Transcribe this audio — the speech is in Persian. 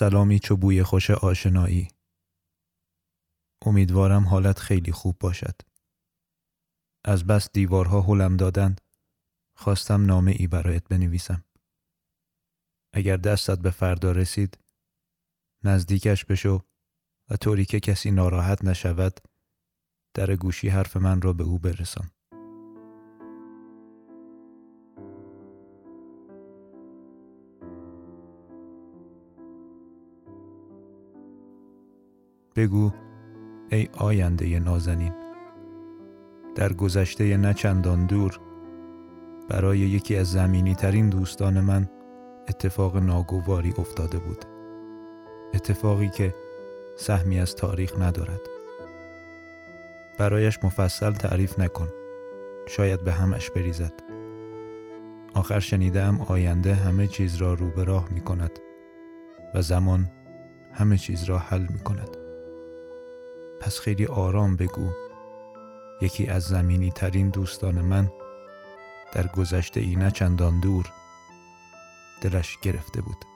سلامی چو بوی خوش آشنایی. امیدوارم حالت خیلی خوب باشد. از بس دیوارها هلم دادند خواستم نامه ای برایت بنویسم. اگر دستت به فردا رسید نزدیکش بشو و طوری که کسی ناراحت نشود در گوشی حرف من را به او برسان. بگو ای آینده نازنین در گذشته نچندان دور برای یکی از زمینی ترین دوستان من اتفاق ناگواری افتاده بود. اتفاقی که سهمی از تاریخ ندارد. برایش مفصل تعریف نکن. شاید به همش بریزد. آخر شنیدم آینده همه چیز را رو به راه می کند و زمان همه چیز را حل می کند پس خیلی آرام بگو. یکی از زمینی ترین دوستان من در گذشته ای نه چندان دور دلش گرفته بود.